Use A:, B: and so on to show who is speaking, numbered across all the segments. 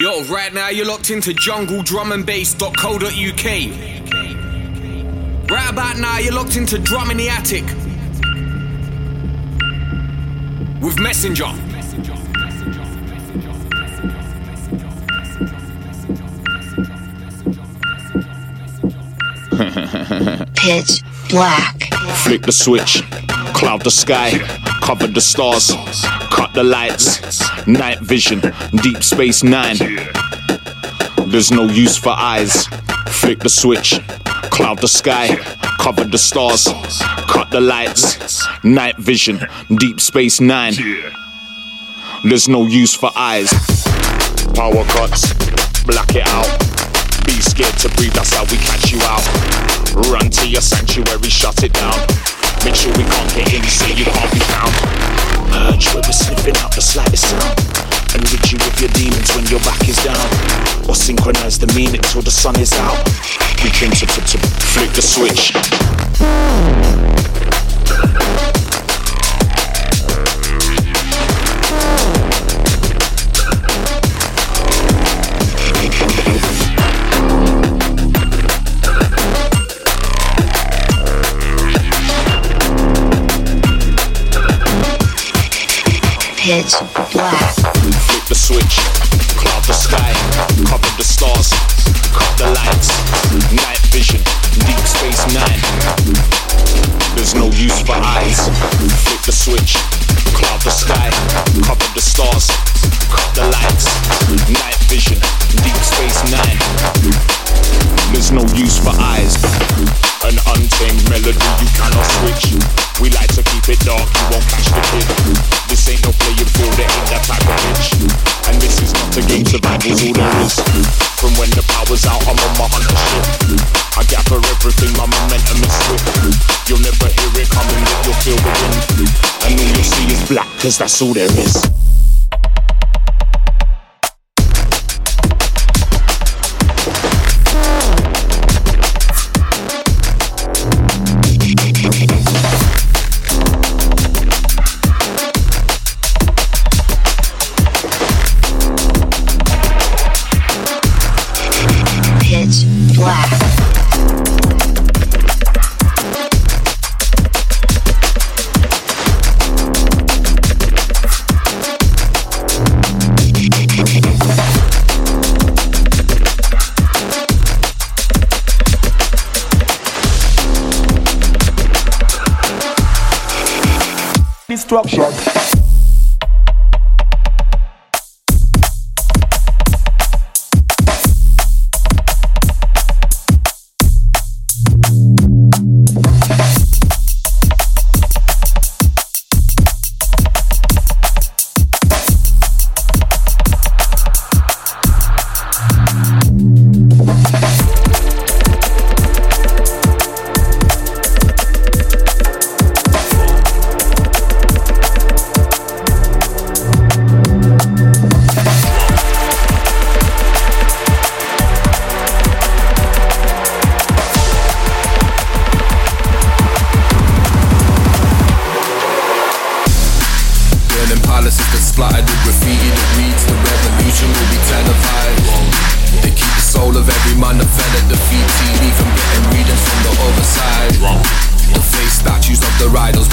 A: Yo, right now you're locked into jungledrumandbass.co.uk. Right about now you're locked into Drum in the Attic with Messenger.
B: Pitch black.
C: Flick the switch, cloud the sky, cover the stars, cut the lights, night vision, deep space nine. There's no use for eyes. Flick the switch, cloud the sky, cover the stars, cut the lights, night vision, deep space nine. There's no use for eyes. Power cuts, black it out. Be scared to breathe, that's how we catch you out. Run to your sanctuary, shut it down. Make sure we can't get in, so you can't be found. Purge where we're sniffing out the slightest sound. And rid you of your demons when your back is down. Or synchronize the meaning till the sun is out. We came to, to, to flick the switch.
B: Pitch black.
C: Flip the switch, cloud the sky, cover the stars, cut the lights, night vision, deep space nine. There's no use for eyes. Flip the switch, cloud the sky, cover the stars, cut the lights, night vision, deep space nine. There's no use for eyes. An untamed melody you cannot switch. We like to keep it dark, you won't catch the kid. Power's out, I'm on my hunter shit. I gather everything, my momentum is swift. You'll never hear it coming, but you'll feel the wind. And all you'll see is black, cause that's all there is.
D: Destruction.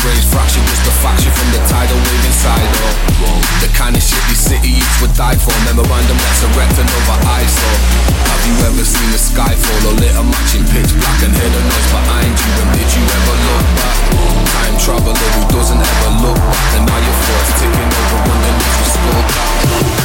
A: Brains fraction, just a faction from the tidal wave inside. Oh, the kind of shit these city youths would die for. Memorandum that's erected over ISO. Have you ever seen the sky fall or lit a match in pitch black and heard a noise behind you? And did you ever look back? Time traveler who doesn't ever look back. And now your thoughts ticking over underneath your skull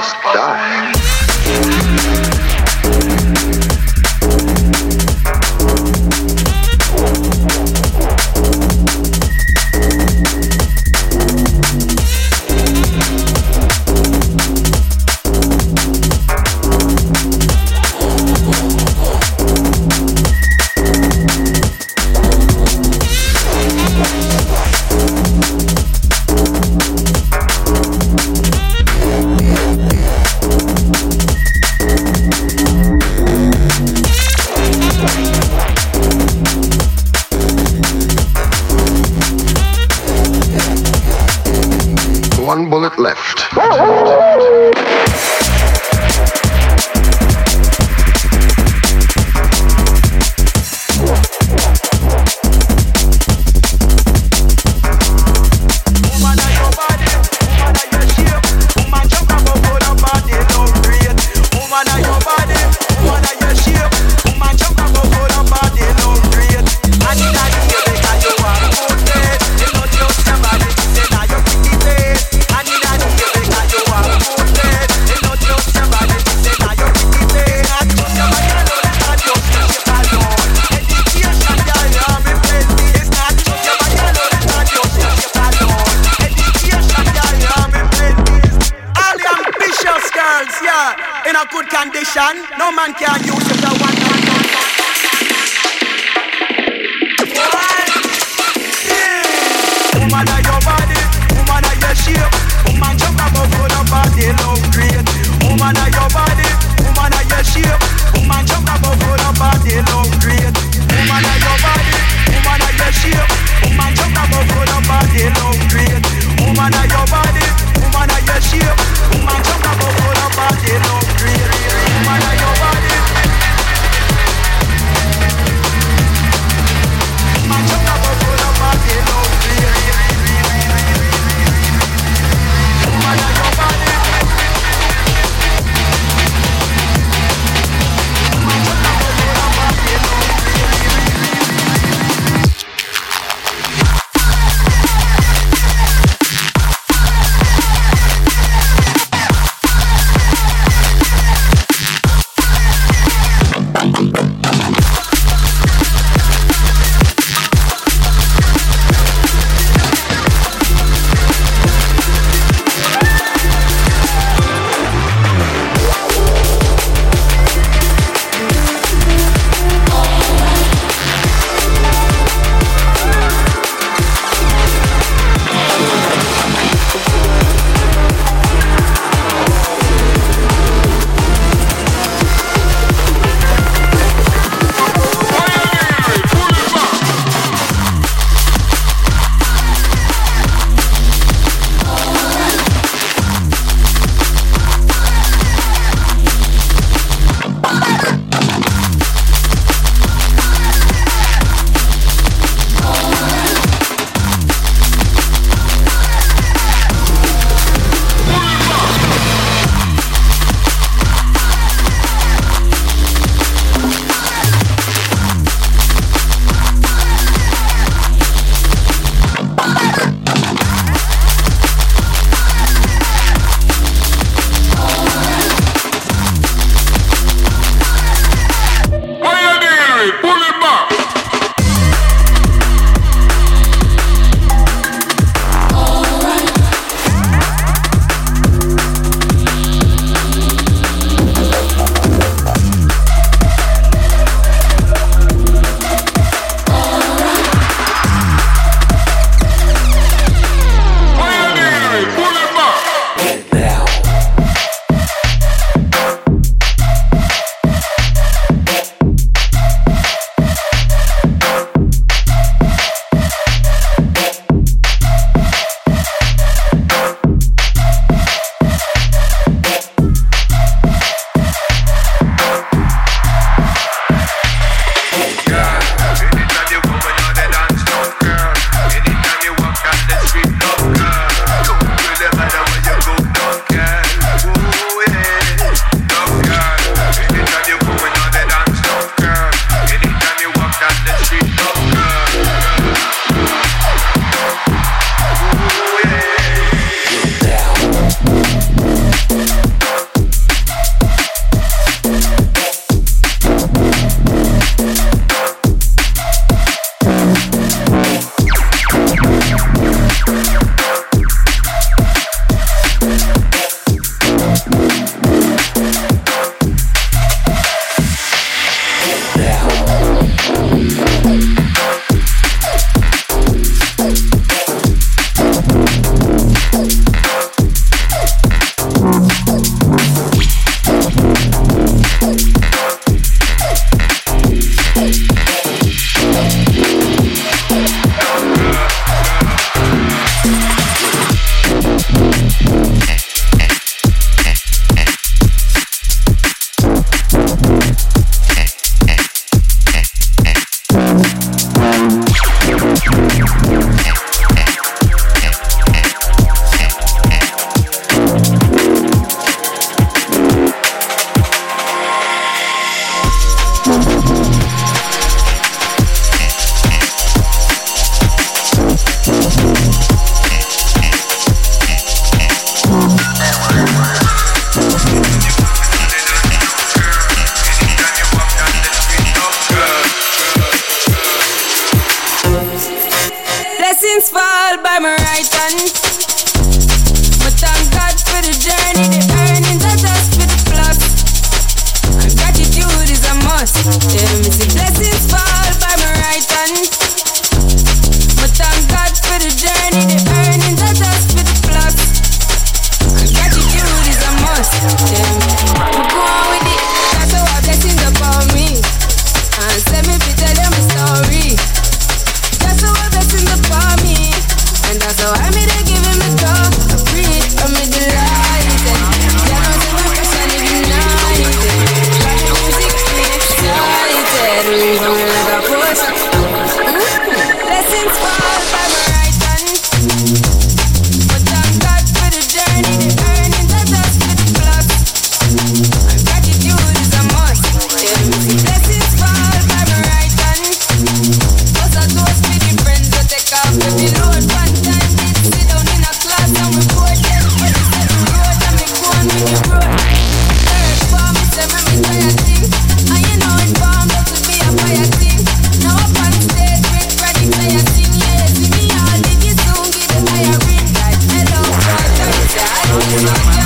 E: está say